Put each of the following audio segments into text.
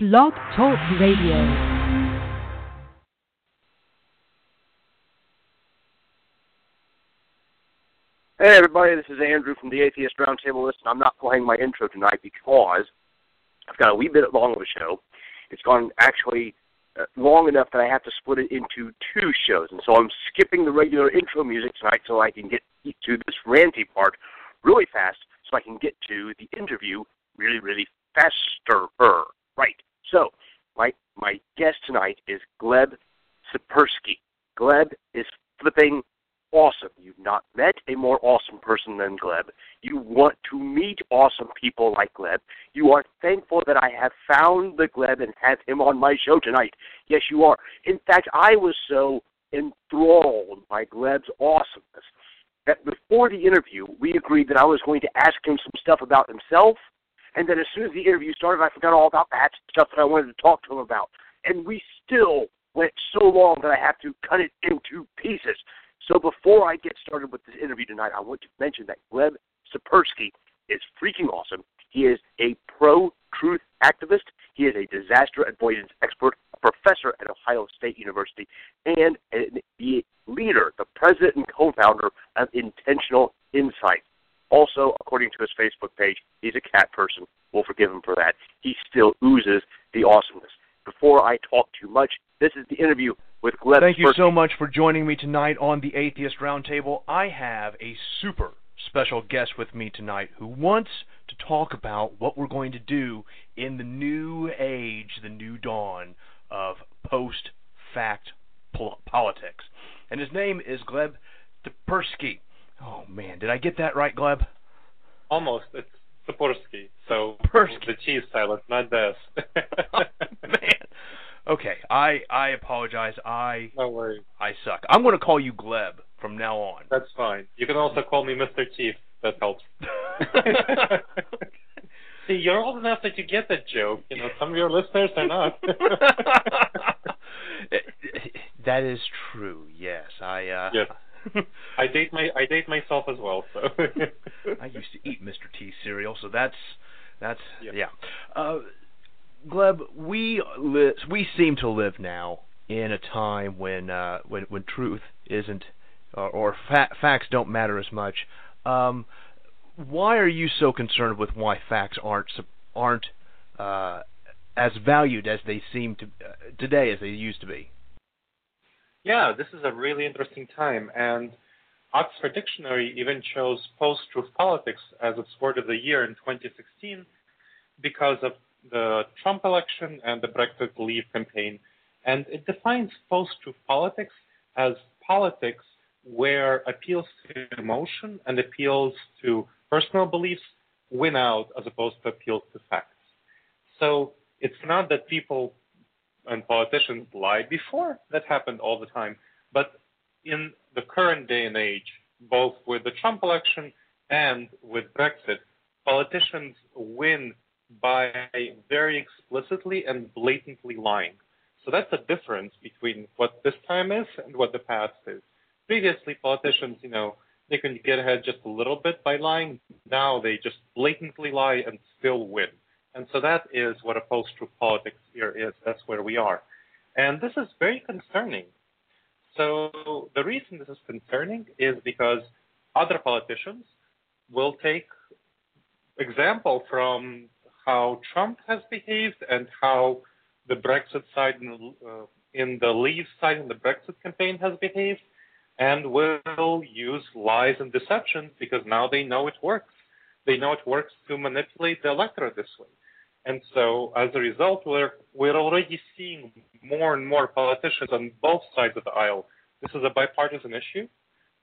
Blog Talk Radio. Hey everybody, this is Andrew from the Atheist Roundtable. Listen, I'm not playing my intro tonight because I've got a wee bit long of a show. It's gone actually uh, long enough that I have to split it into two shows, and so I'm skipping the regular intro music tonight so I can get to this ranty part really fast, so I can get to the interview really, really faster. Right. So, my my guest tonight is Gleb Tsipursky. Gleb is flipping awesome. You've not met a more awesome person than Gleb. You want to meet awesome people like Gleb. You are thankful that I have found the Gleb and have him on my show tonight. Yes, you are. In fact, I was so enthralled by Gleb's awesomeness that before the interview, we agreed that I was going to ask him some stuff about himself and then as soon as the interview started, I forgot all about that stuff that I wanted to talk to him about. And we still went so long that I have to cut it into pieces. So before I get started with this interview tonight, I want to mention that Gleb Tsipursky is freaking awesome. He is a pro truth activist. He is a disaster avoidance expert, a professor at Ohio State University, and the leader, the president and co founder of Intentional Insight. Also, according to his Facebook page, he's a cat person. We'll forgive him for that. He still oozes the awesomeness. Before I talk too much, this is the interview with Gleb. Thank you so much for joining me tonight on the Atheist Roundtable. I have a super special guest with me tonight who wants to talk about what we're going to do in the new age, the new dawn of post fact politics. And his name is Gleb Tsipursky. Oh man, did I get that right, Gleb? Almost. It's Saporsky. So Persky. the cheese silent, not this. oh, man. Okay, I I apologize. I no worries. I suck. I'm going to call you Gleb from now on. That's fine. You can also call me Mr. Chief. That helps. See, you're old enough that you get that joke. You know, some of your listeners are not. that is true. Yes, I. Uh, yes. I date my I date myself as well. So I used to eat Mr. T cereal, so that's that's yep. yeah. Uh, Gleb, we li- we seem to live now in a time when uh, when when truth isn't or, or fa- facts don't matter as much. Um, why are you so concerned with why facts aren't aren't uh, as valued as they seem to uh, today as they used to be? Yeah, this is a really interesting time, and Oxford Dictionary even chose post-truth politics as its word of the year in 2016 because of the Trump election and the Brexit Leave campaign. And it defines post-truth politics as politics where appeals to emotion and appeals to personal beliefs win out as opposed to appeals to facts. So it's not that people and politicians lied before. That happened all the time. But in the current day and age, both with the Trump election and with Brexit, politicians win by very explicitly and blatantly lying. So that's a difference between what this time is and what the past is. Previously, politicians, you know, they can get ahead just a little bit by lying. Now they just blatantly lie and still win. And so that is what a post-truth politics here is. That's where we are. And this is very concerning. So the reason this is concerning is because other politicians will take example from how Trump has behaved and how the Brexit side in the, uh, in the Leave side in the Brexit campaign has behaved, and will use lies and deception because now they know it works. They know it works to manipulate the electorate this way. And so as a result, we're, we're already seeing more and more politicians on both sides of the aisle. This is a bipartisan issue,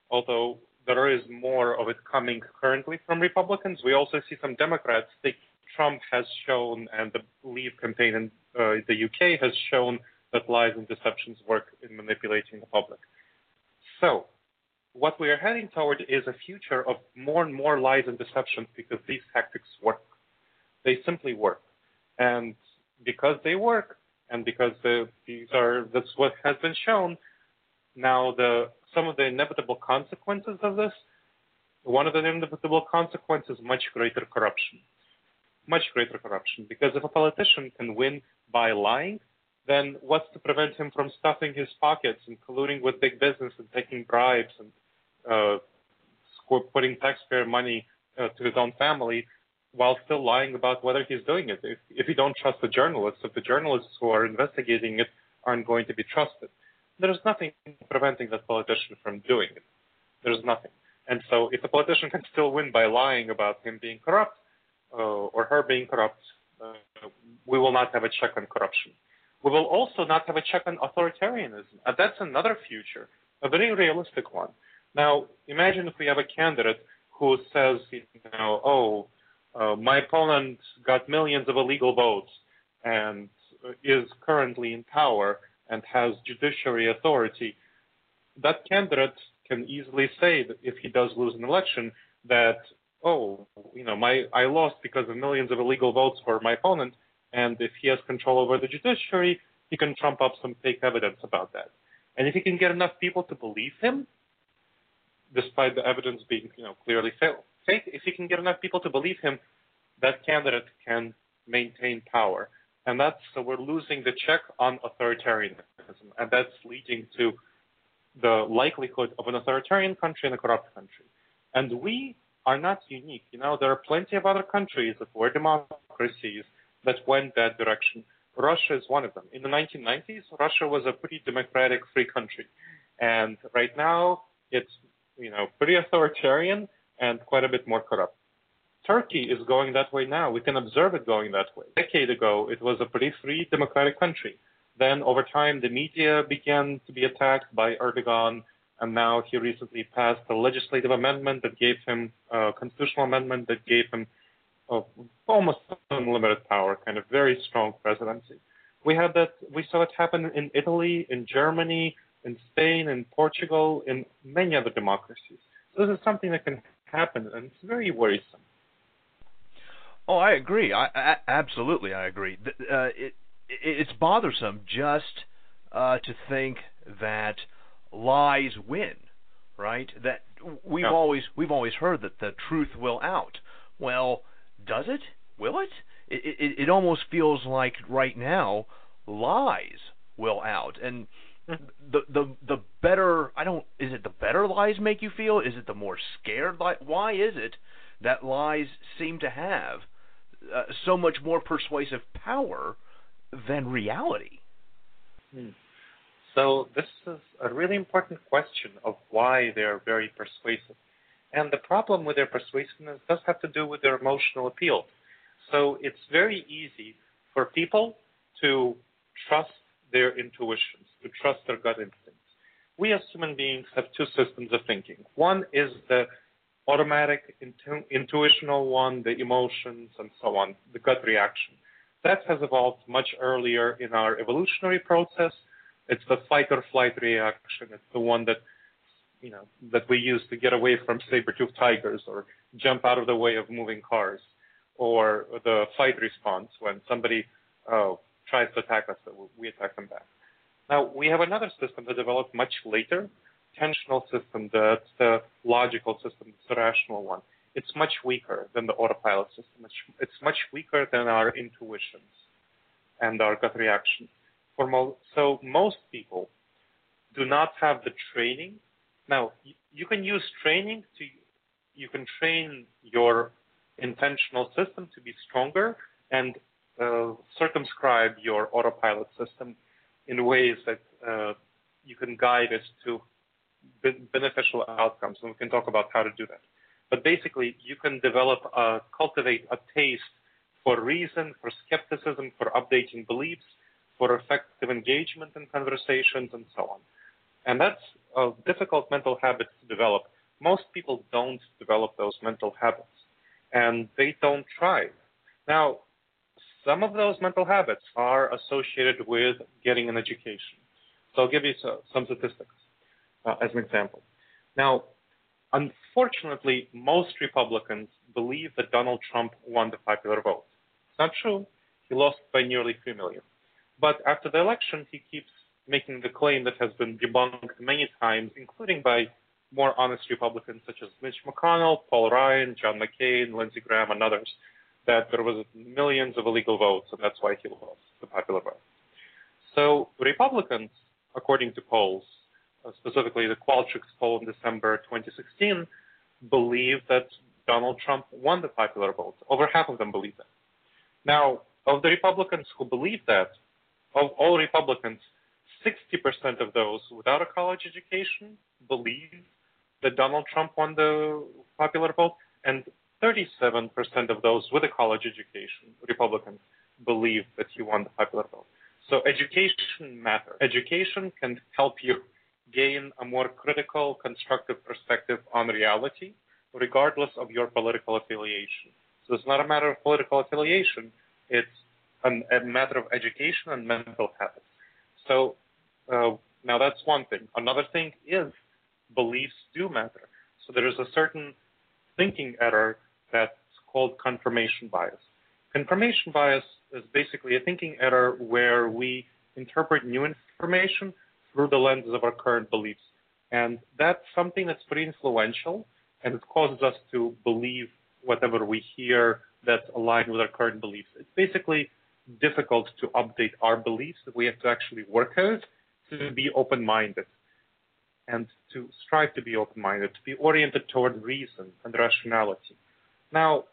although there is more of it coming currently from Republicans. We also see some Democrats think Trump has shown, and the Leave campaign in uh, the UK has shown that lies and deceptions work in manipulating the public. So, what we are heading toward is a future of more and more lies and deceptions because these tactics work. They simply work and because they work and because the, these are that's what has been shown now the some of the inevitable consequences of this one of the inevitable consequences much greater corruption much greater corruption. Because if a politician can win by lying, then what's to prevent him from stuffing his pockets and colluding with big business and taking bribes and uh, putting taxpayer money uh, to his own family while still lying about whether he's doing it? If, if you don't trust the journalists, if the journalists who are investigating it aren't going to be trusted, there's nothing preventing that politician from doing it. There's nothing. And so if the politician can still win by lying about him being corrupt uh, or her being corrupt, uh, we will not have a check on corruption. We will also not have a check on authoritarianism. And that's another future, a very realistic one. Now, imagine if we have a candidate who says, you know, oh, uh, my opponent got millions of illegal votes and is currently in power and has judiciary authority. That candidate can easily say that if he does lose an election that oh you know my I lost because of millions of illegal votes for my opponent and if he has control over the judiciary he can trump up some fake evidence about that and if he can get enough people to believe him despite the evidence being you know clearly if he can get enough people to believe him that candidate can maintain power and that's so we're losing the check on authoritarianism and that's leading to the likelihood of an authoritarian country and a corrupt country. And we are not unique. You know, there are plenty of other countries that were democracies that went that direction. Russia is one of them. In the 1990s, Russia was a pretty democratic, free country, and right now it's you know pretty authoritarian and quite a bit more corrupt. Turkey is going that way now. We can observe it going that way. A decade ago, it was a pretty free, democratic country. Then over time, the media began to be attacked by Erdogan, and now he recently passed a legislative amendment that gave him a constitutional amendment that gave him uh, almost unlimited power, kind of very strong presidency. We had that. We saw it happen in Italy, in Germany, in Spain, in Portugal, in many other democracies. So this is something that can happen, and it's very worrisome. Oh, I agree. I, I absolutely, I agree. Uh, it, it's bothersome just uh, to think that lies win, right? That we've yeah. always we've always heard that the truth will out. Well, does it? Will it? It, it, it almost feels like right now lies will out, and. The the the better I don't is it the better lies make you feel? Is it the more scared lies? Why is it that lies seem to have uh, so much more persuasive power than reality. Hmm. So this is a really important question of why they are very persuasive. And the problem with their persuasiveness does have to do with their emotional appeal. So it's very easy for people to trust their intuitions, to trust their gut instincts. We as human beings have two systems of thinking. One is the automatic, intu- intuitional one, the emotions and so on, the gut reaction that has evolved much earlier in our evolutionary process. It's the fight or flight reaction. It's the one that you know that we use to get away from saber-toothed tigers or jump out of the way of moving cars, or the fight response when somebody uh, tries to attack us, we attack them back. Now we have another system that developed much later, intentional system, that's the logical system, the rational one it's much weaker than the autopilot system. It's, it's much weaker than our intuitions and our gut reactions. For mo- so most people do not have the training. Now, you, you can use training to, you can train your intentional system to be stronger and uh, circumscribe your autopilot system in ways that uh, you can guide it to beneficial outcomes. And we can talk about how to do that. But basically, you can develop, a, cultivate a taste for reason, for skepticism, for updating beliefs, for effective engagement in conversations, and so on. And that's a difficult mental habit to develop. Most people don't develop those mental habits, and they don't try. Now, some of those mental habits are associated with getting an education. So I'll give you some statistics uh, as an example. Now, Unfortunately, most Republicans believe that Donald Trump won the popular vote. It's not true. He lost by nearly 3 million. But after the election, he keeps making the claim that has been debunked many times, including by more honest Republicans such as Mitch McConnell, Paul Ryan, John McCain, Lindsey Graham, and others, that there was millions of illegal votes, and that's why he lost the popular vote. So Republicans, according to polls, uh, specifically the Qualtrics poll in December 2016, believe that Donald Trump won the popular vote. Over half of them believe that. Now, of the Republicans who believe that, of all Republicans, 60% of those without a college education believe that Donald Trump won the popular vote, and 37% of those with a college education, Republicans, believe that he won the popular vote. So education matters. Education can help you gain a more critical, constructive perspective on reality, regardless of your political affiliation. So it's not a matter of political affiliation, it's an, a matter of education and mental habits. So uh, now that's one thing. Another thing is beliefs do matter. So there is a certain thinking error that's called confirmation bias. Confirmation bias is basically a thinking error where we interpret new information through the lenses of our current beliefs. And that's something that's pretty influential and it causes us to believe whatever we hear that's aligned with our current beliefs. It's basically difficult to update our beliefs. We have to actually work out to be open minded and to strive to be open minded, to be oriented toward reason and rationality. Now,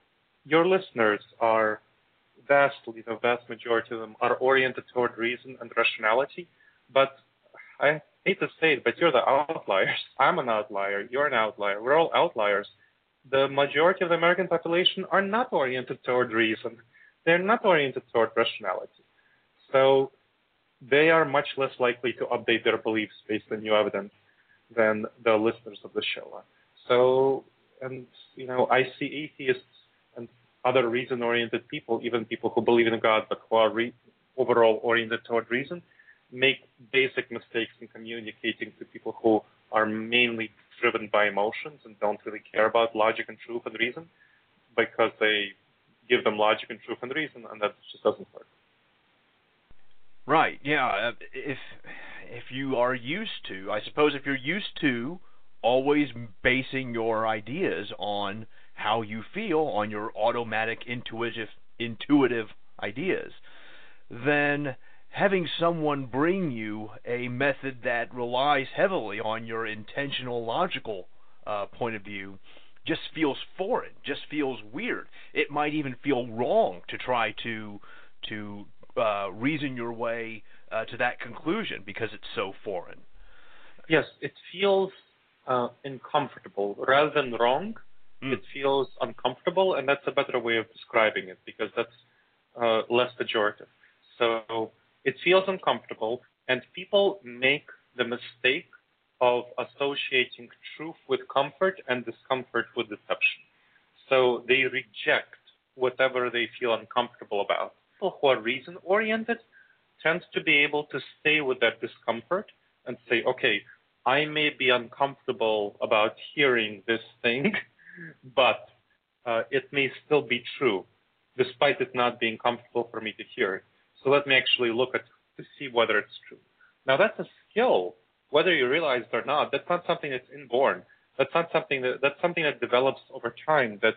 your listeners are vastly, the vast majority of them are oriented toward reason and rationality, but I hate to say it, but you're the outliers. I'm an outlier. You're an outlier. We're all outliers. The majority of the American population are not oriented toward reason. They're not oriented toward rationality. So they are much less likely to update their beliefs based on new evidence than the listeners of the show are. So, and you know, I see atheists and other reason-oriented people, even people who believe in God but who are re- overall oriented toward reason, make basic mistakes in communicating to people who are mainly driven by emotions and don't really care about logic and truth and reason because they give them logic and truth and reason, and that just doesn't work. Right. Yeah. If if you are used to, I suppose, if you're used to always basing your ideas on how you feel, on your automatic intuitive intuitive ideas, then having someone bring you a method that relies heavily on your intentional logical uh, point of view just feels foreign, just feels weird. It might even feel wrong to try to to uh, reason your way uh, to that conclusion because it's so foreign. Yes, it feels uh, uncomfortable rather than wrong. Mm. It feels uncomfortable, and that's a better way of describing it because that's uh, less pejorative. So it feels uncomfortable, and people make the mistake of associating truth with comfort and discomfort with deception. So they reject whatever they feel uncomfortable about. People who are reason oriented tend to be able to stay with that discomfort and say, okay, I may be uncomfortable about hearing this thing, but uh, it may still be true, despite it not being comfortable for me to hear it. So let me actually look at to see whether it's true. Now that's a skill, whether you realize it or not. That's not something that's inborn. That's not something that that's something that develops over time. That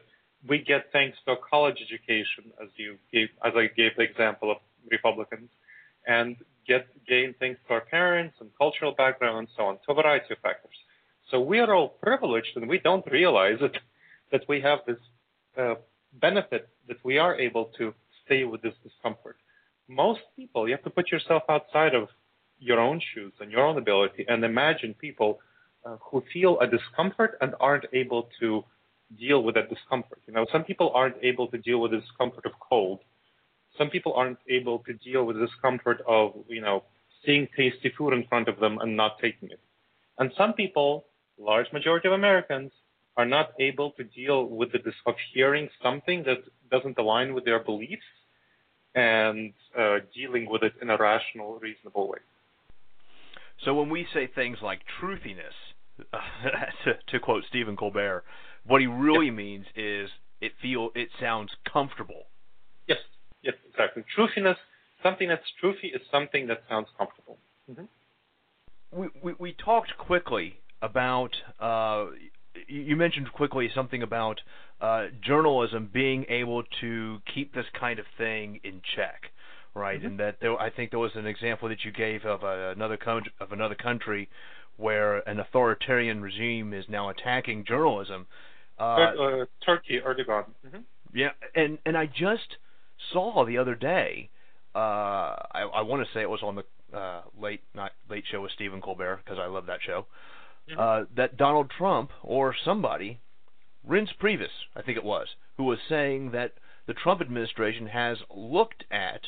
we get thanks to a college education, as you gave, as I gave the example of Republicans, and get gain things to our parents and cultural background and so on, to a variety of factors. So we are all privileged, and we don't realize it that we have this uh, benefit that we are able to stay with this discomfort most people, you have to put yourself outside of your own shoes and your own ability and imagine people uh, who feel a discomfort and aren't able to deal with that discomfort. You know, some people aren't able to deal with the discomfort of cold. Some people aren't able to deal with the discomfort of, you know, seeing tasty food in front of them and not taking it. And some people, large majority of Americans, are not able to deal with the dis- of hearing something that doesn't align with their beliefs and uh, dealing with it in a rational, reasonable way. So when we say things like truthiness, uh, to, to, quote Stephen Colbert, what he really means is it feel it sounds comfortable. Yes, exactly. Truthiness, something that's truthy is something that sounds comfortable. Mm-hmm. We, we, we talked quickly about uh, you mentioned quickly something about uh, journalism being able to keep this kind of thing in check, right? Mm-hmm. And that there, I think there was an example that you gave of uh, another country, of another country where an authoritarian regime is now attacking journalism. Uh, uh, Turkey, Erdogan. Mm-hmm. Yeah, and and I just saw the other day. Uh, I, I want to say it was on the uh, late night late show with Stephen Colbert because I love that show. Mm-hmm. Uh, that Donald Trump or somebody, Reince Priebus, I think it was, who was saying that the Trump administration has looked at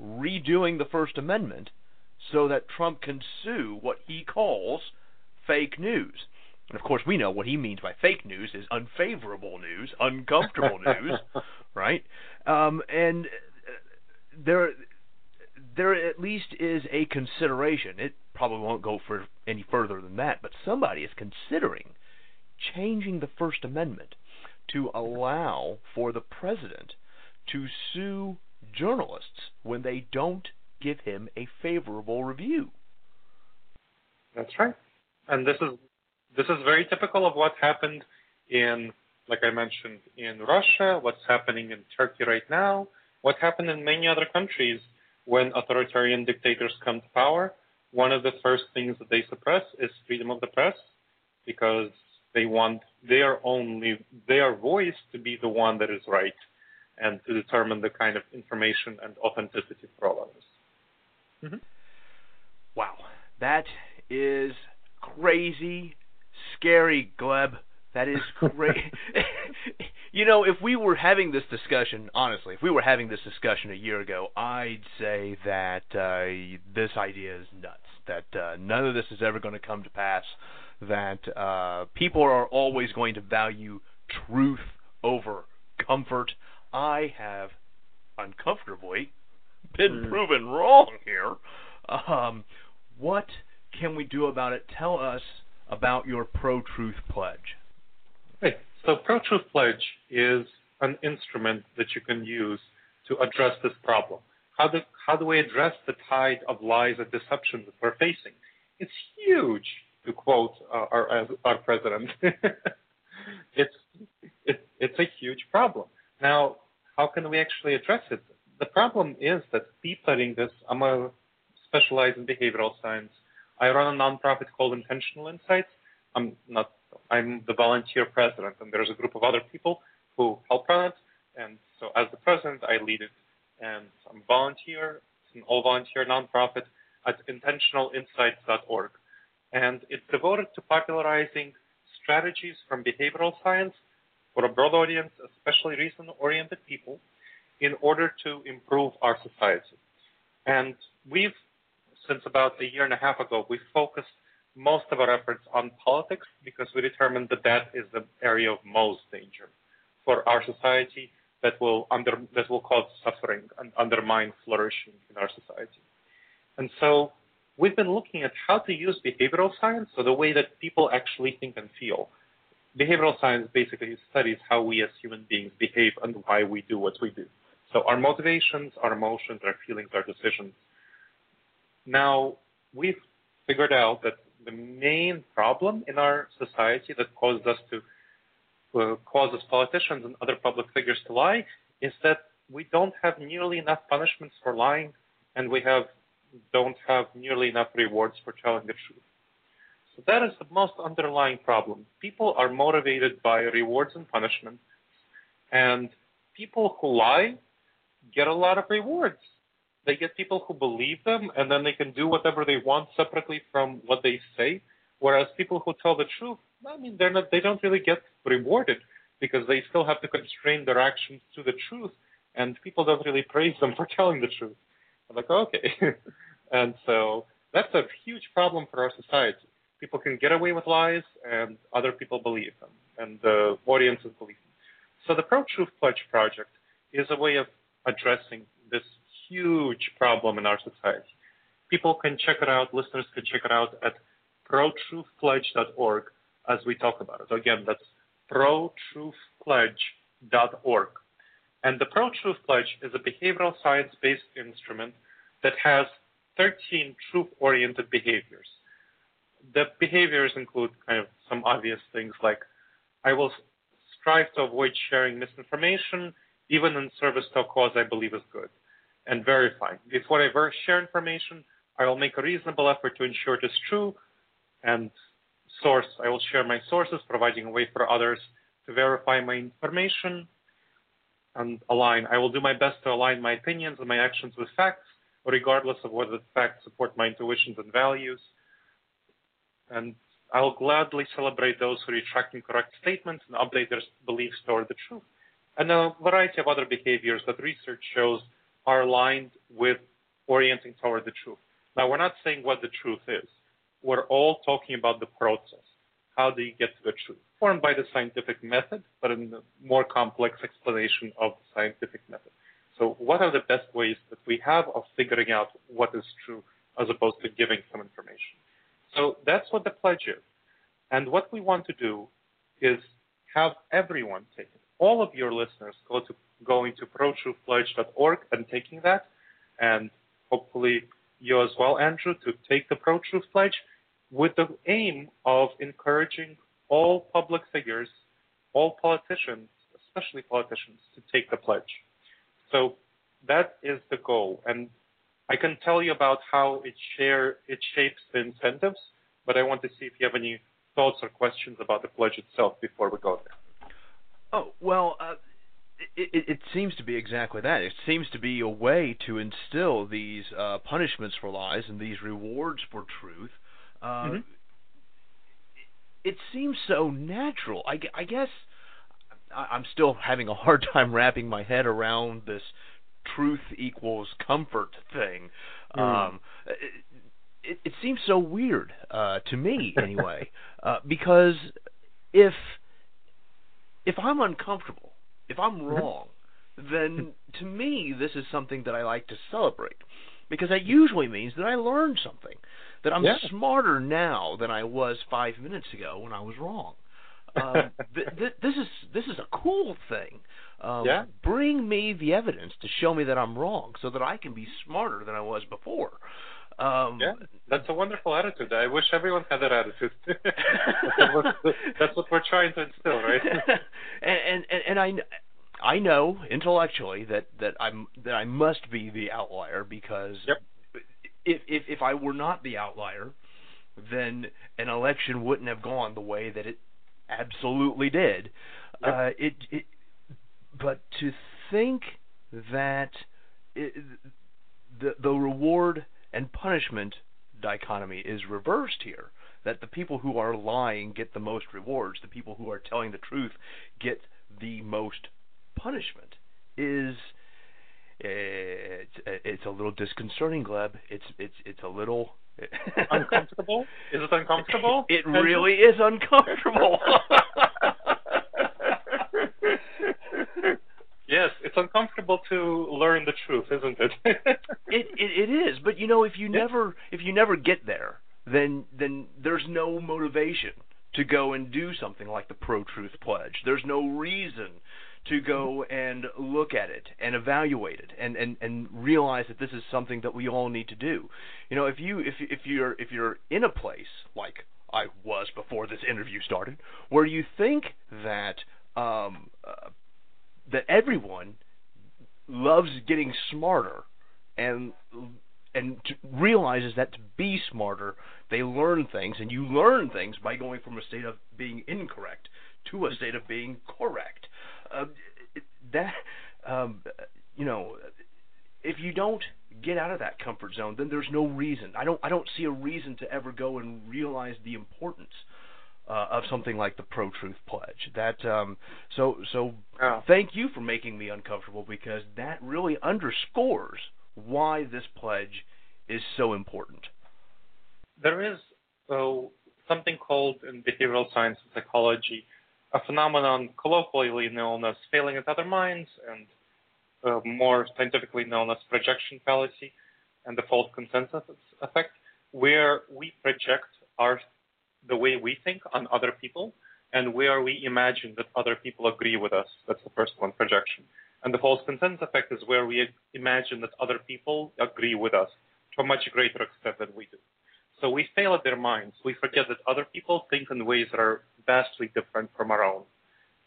redoing the First Amendment so that Trump can sue what he calls fake news. And of course, we know what he means by fake news is unfavorable news, uncomfortable news, right? Um, and uh, there, there at least is a consideration. It probably won't go for any further than that, but somebody is considering changing the First Amendment to allow for the president to sue journalists when they don't give him a favorable review. That's right. And this is this is very typical of what happened in like I mentioned in Russia, what's happening in Turkey right now, what happened in many other countries when authoritarian dictators come to power. One of the first things that they suppress is freedom of the press because they want their only their voice to be the one that is right and to determine the kind of information and authenticity for all others. Mm-hmm. Wow, that is crazy, scary, Gleb. That is great. you know, if we were having this discussion, honestly, if we were having this discussion a year ago, I'd say that uh, this idea is nuts. That uh, none of this is ever going to come to pass. That uh, people are always going to value truth over comfort. I have uncomfortably been Mm. proven wrong here. Um, what can we do about it? Tell us about your pro truth pledge. Right. So Pro Truth Pledge is an instrument that you can use to address this problem. How do, how do we address the tide of lies and deception that we're facing? It's huge, to quote uh, our, our president. it's, it, it's a huge problem. Now, how can we actually address it? The problem is that deep studying this, I'm a specialized in behavioral science. I run a nonprofit called Intentional Insights. I'm not I'm the volunteer president, and there's a group of other people who help run it. And so, as the president, I lead it, and I'm a volunteer. It's an all-volunteer nonprofit at intentionalinsights.org, and it's devoted to popularizing strategies from behavioral science for a broad audience, especially reason-oriented people, in order to improve our society. And we've, since about a year and a half ago, we focused most of our efforts on politics because we determined that that is the area of most danger for our society that will under that will cause suffering and undermine flourishing in our society. And so we've been looking at how to use behavioral science, so the way that people actually think and feel. Behavioral science basically studies how we as human beings behave and why we do what we do. So our motivations, our emotions, our feelings, our decisions. Now we've figured out that the main problem in our society that caused us to uh, causes politicians and other public figures to lie is that we don't have nearly enough punishments for lying, and we have don't have nearly enough rewards for telling the truth. So that is the most underlying problem. People are motivated by rewards and punishments, and people who lie get a lot of rewards. They get people who believe them, and then they can do whatever they want separately from what they say. Whereas people who tell the truth, I mean, they're not, they don't really get rewarded because they still have to constrain their actions to the truth, and people don't really praise them for telling the truth. I'm like, okay, and so that's a huge problem for our society. People can get away with lies, and other people believe them, and the audiences believe them. So the Pro Truth Pledge project is a way of addressing this huge problem in our society. People can check it out, listeners can check it out at protruthpledge.org as we talk about it. Again, that's protruthpledge.org. And the Pro Truth Pledge is a behavioral science based instrument that has 13 truth oriented behaviors. the behaviors include kind of some obvious things like I will strive to avoid sharing misinformation, even in service to a cause I believe is good, and verifying. Before I share information, I will make a reasonable effort to ensure it is true, and source. I will share my sources, providing a way for others to verify my information and align. I will do my best to align my opinions and my actions with facts, regardless of whether the facts support my intuitions and values. And I will gladly celebrate those who retract incorrect statements and update their beliefs toward the truth. And a variety of other behaviors that research shows are aligned with orienting toward the truth. Now, we're not saying what the truth is. We're all talking about the process. How do you get to the truth? Formed by the scientific method, but in a more complex explanation of the scientific method. So, what are the best ways that we have of figuring out what is true as opposed to giving some information? So, that's what the pledge is. And what we want to do is have everyone take it. All of your listeners go to going to protruthpledge.org and taking that, and hopefully you as well, Andrew, to take the Pro Truth Pledge with the aim of encouraging all public figures, all politicians, especially politicians, to take the pledge. So that is the goal. And I can tell you about how it share it shapes the incentives, but I want to see if you have any thoughts or questions about the pledge itself before we go there. Oh well, uh, it, it, it, seems to be exactly that. It seems to be a way to instill these uh, punishments for lies and these rewards for truth. Uh, mm-hmm. it, seems so natural. I, I guess I, am still having a hard time wrapping my head around this truth equals comfort thing. Mm. Um, it, it, seems so weird uh, to me, anyway, uh, because if if I'm uncomfortable if I'm mm-hmm. wrong, then to me this is something that I like to celebrate because that usually means that I learned something, that I'm yeah. smarter now than I was five minutes ago when I was wrong. Um, th- th- this is this is a cool thing. Um, yeah. Bring me the evidence to show me that I'm wrong, so that I can be smarter than I was before. Um, yeah, that's a wonderful attitude. I wish everyone had that attitude. that's, what, we're trying to instill, right? and, and and I I know intellectually that that I'm that I must be the outlier because yep. if if if I were not the outlier, then an election wouldn't have gone the way that it absolutely did. Yep. Uh, it, it but to think that it, the the reward and punishment dichotomy is reversed here. That the people who are lying get the most rewards, the people who are telling the truth get the most punishment. Is eh, it's, eh, it's a little disconcerting, Gleb. It's it's it's a little uncomfortable. Is it uncomfortable? It really is uncomfortable. Yes, it's uncomfortable to learn the truth, isn't it? it, it it is, but you know, if you never if you never get there, then then there's no motivation to go and do something like the pro truth pledge. There's no reason to go and look at it and evaluate it and, and, and realize that this is something that we all need to do. You know, if you if if you're if you're in a place like I was before this interview started, where you think that um, uh, that everyone loves getting smarter and and realizes that to be smarter they learn things and you learn things by going from a state of being incorrect to a state of being correct. Uh, that um, you know if you don't get out of that comfort zone then there's no reason. I don't i don't see a reason to ever go and realize the importance uh, of something like the Pro Truth Pledge. That um, so so. Oh. Thank you for making me uncomfortable because that really underscores why this pledge is so important. There is uh, something called in behavioral science and psychology a phenomenon colloquially known as failing at other minds and uh, more scientifically known as projection fallacy and the false consensus effect, where we project our the way we think on other people and where we imagine that other people agree with us. That's the first one, projection. And the false consensus effect is where we imagine that other people agree with us to a much greater extent than we do. So we fail at their minds. We forget that other people think in ways that are vastly different from our own.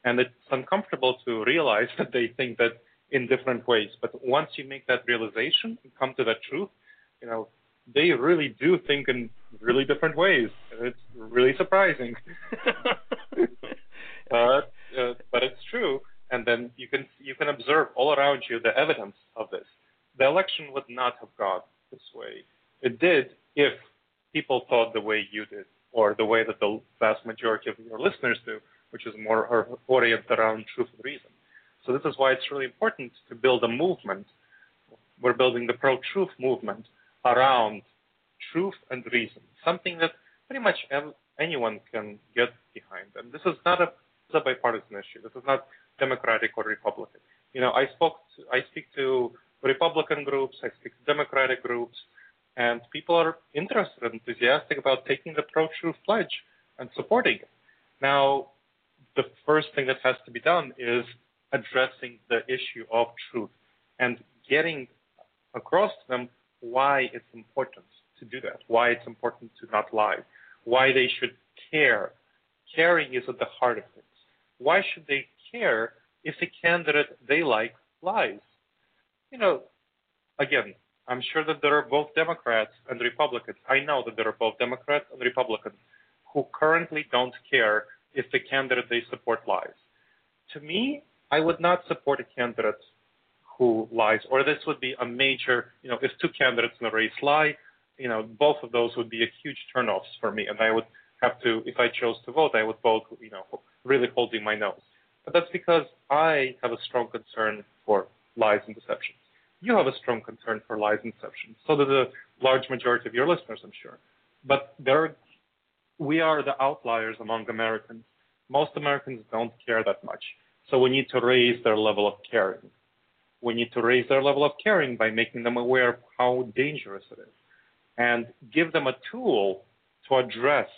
And it's uncomfortable to realize that they think that in different ways. But once you make that realization and come to that truth, you know, they really do think in really different ways. It's really surprising. but uh, but it's true. And then you can you can observe all around you the evidence of this. The election would not have gone this way. It did if people thought the way you did, or the way that the vast majority of your listeners do, which is more oriented around truth and reason. So this is why it's really important to build a movement. We're building the pro-truth movement around truth and reason, something that pretty much anyone can get behind. And this is not a, a bipartisan issue. This is not Democratic or Republican. You know, I spoke, to, I speak to Republican groups, I speak to Democratic groups, and people are interested and enthusiastic about taking the pro-truth pledge and supporting it. Now, the first thing that has to be done is addressing the issue of truth and getting across to them why it's important to do that, why it's important to not lie, why they should care. Caring is at the heart of things. Why should they care if the candidate they like lies? You know, again, I'm sure that there are both Democrats and Republicans. I know that there are both Democrats and Republicans who currently don't care if the candidate they support lies. To me, I would not support a candidate who lies, or this would be a major, you know, if two candidates in a race lie, you know, both of those would be a huge turnoffs for me, and I would have to, if I chose to vote, I would vote, you know, really holding my nose. But that's because I have a strong concern for lies and deceptions. You have a strong concern for lies and deceptions. So do the large majority of your listeners, I'm sure. But there, we are the outliers among Americans. Most Americans don't care that much. So we need to raise their level of caring. We need to raise their level of caring by making them aware of how dangerous it is and give them a tool to address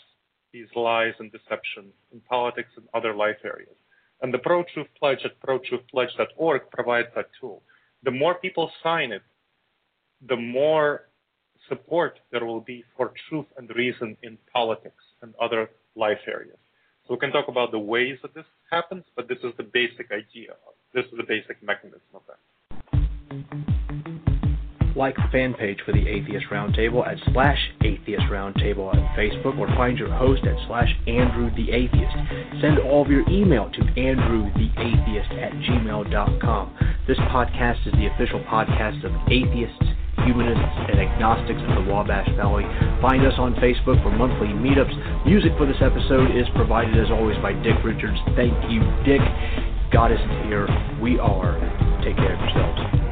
these lies and deception in politics and other life areas. And the Pro Truth Pledge at protruthpledge.org provides that tool. The more people sign it, the more support there will be for truth and reason in politics and other life areas. So we can talk about the ways that this happens, but this is the basic idea. This is the basic mechanism of that. Like the fan page for the Atheist Roundtable at slash Atheist Roundtable on Facebook or find your host at slash Andrew the Atheist. Send all of your email to andrewtheatheist at gmail.com. This podcast is the official podcast of atheists humanists, and agnostics of the Wabash Valley. Find us on Facebook for monthly meetups. Music for this episode is provided, as always, by Dick Richards. Thank you, Dick. God isn't here. We are. Take care of yourselves.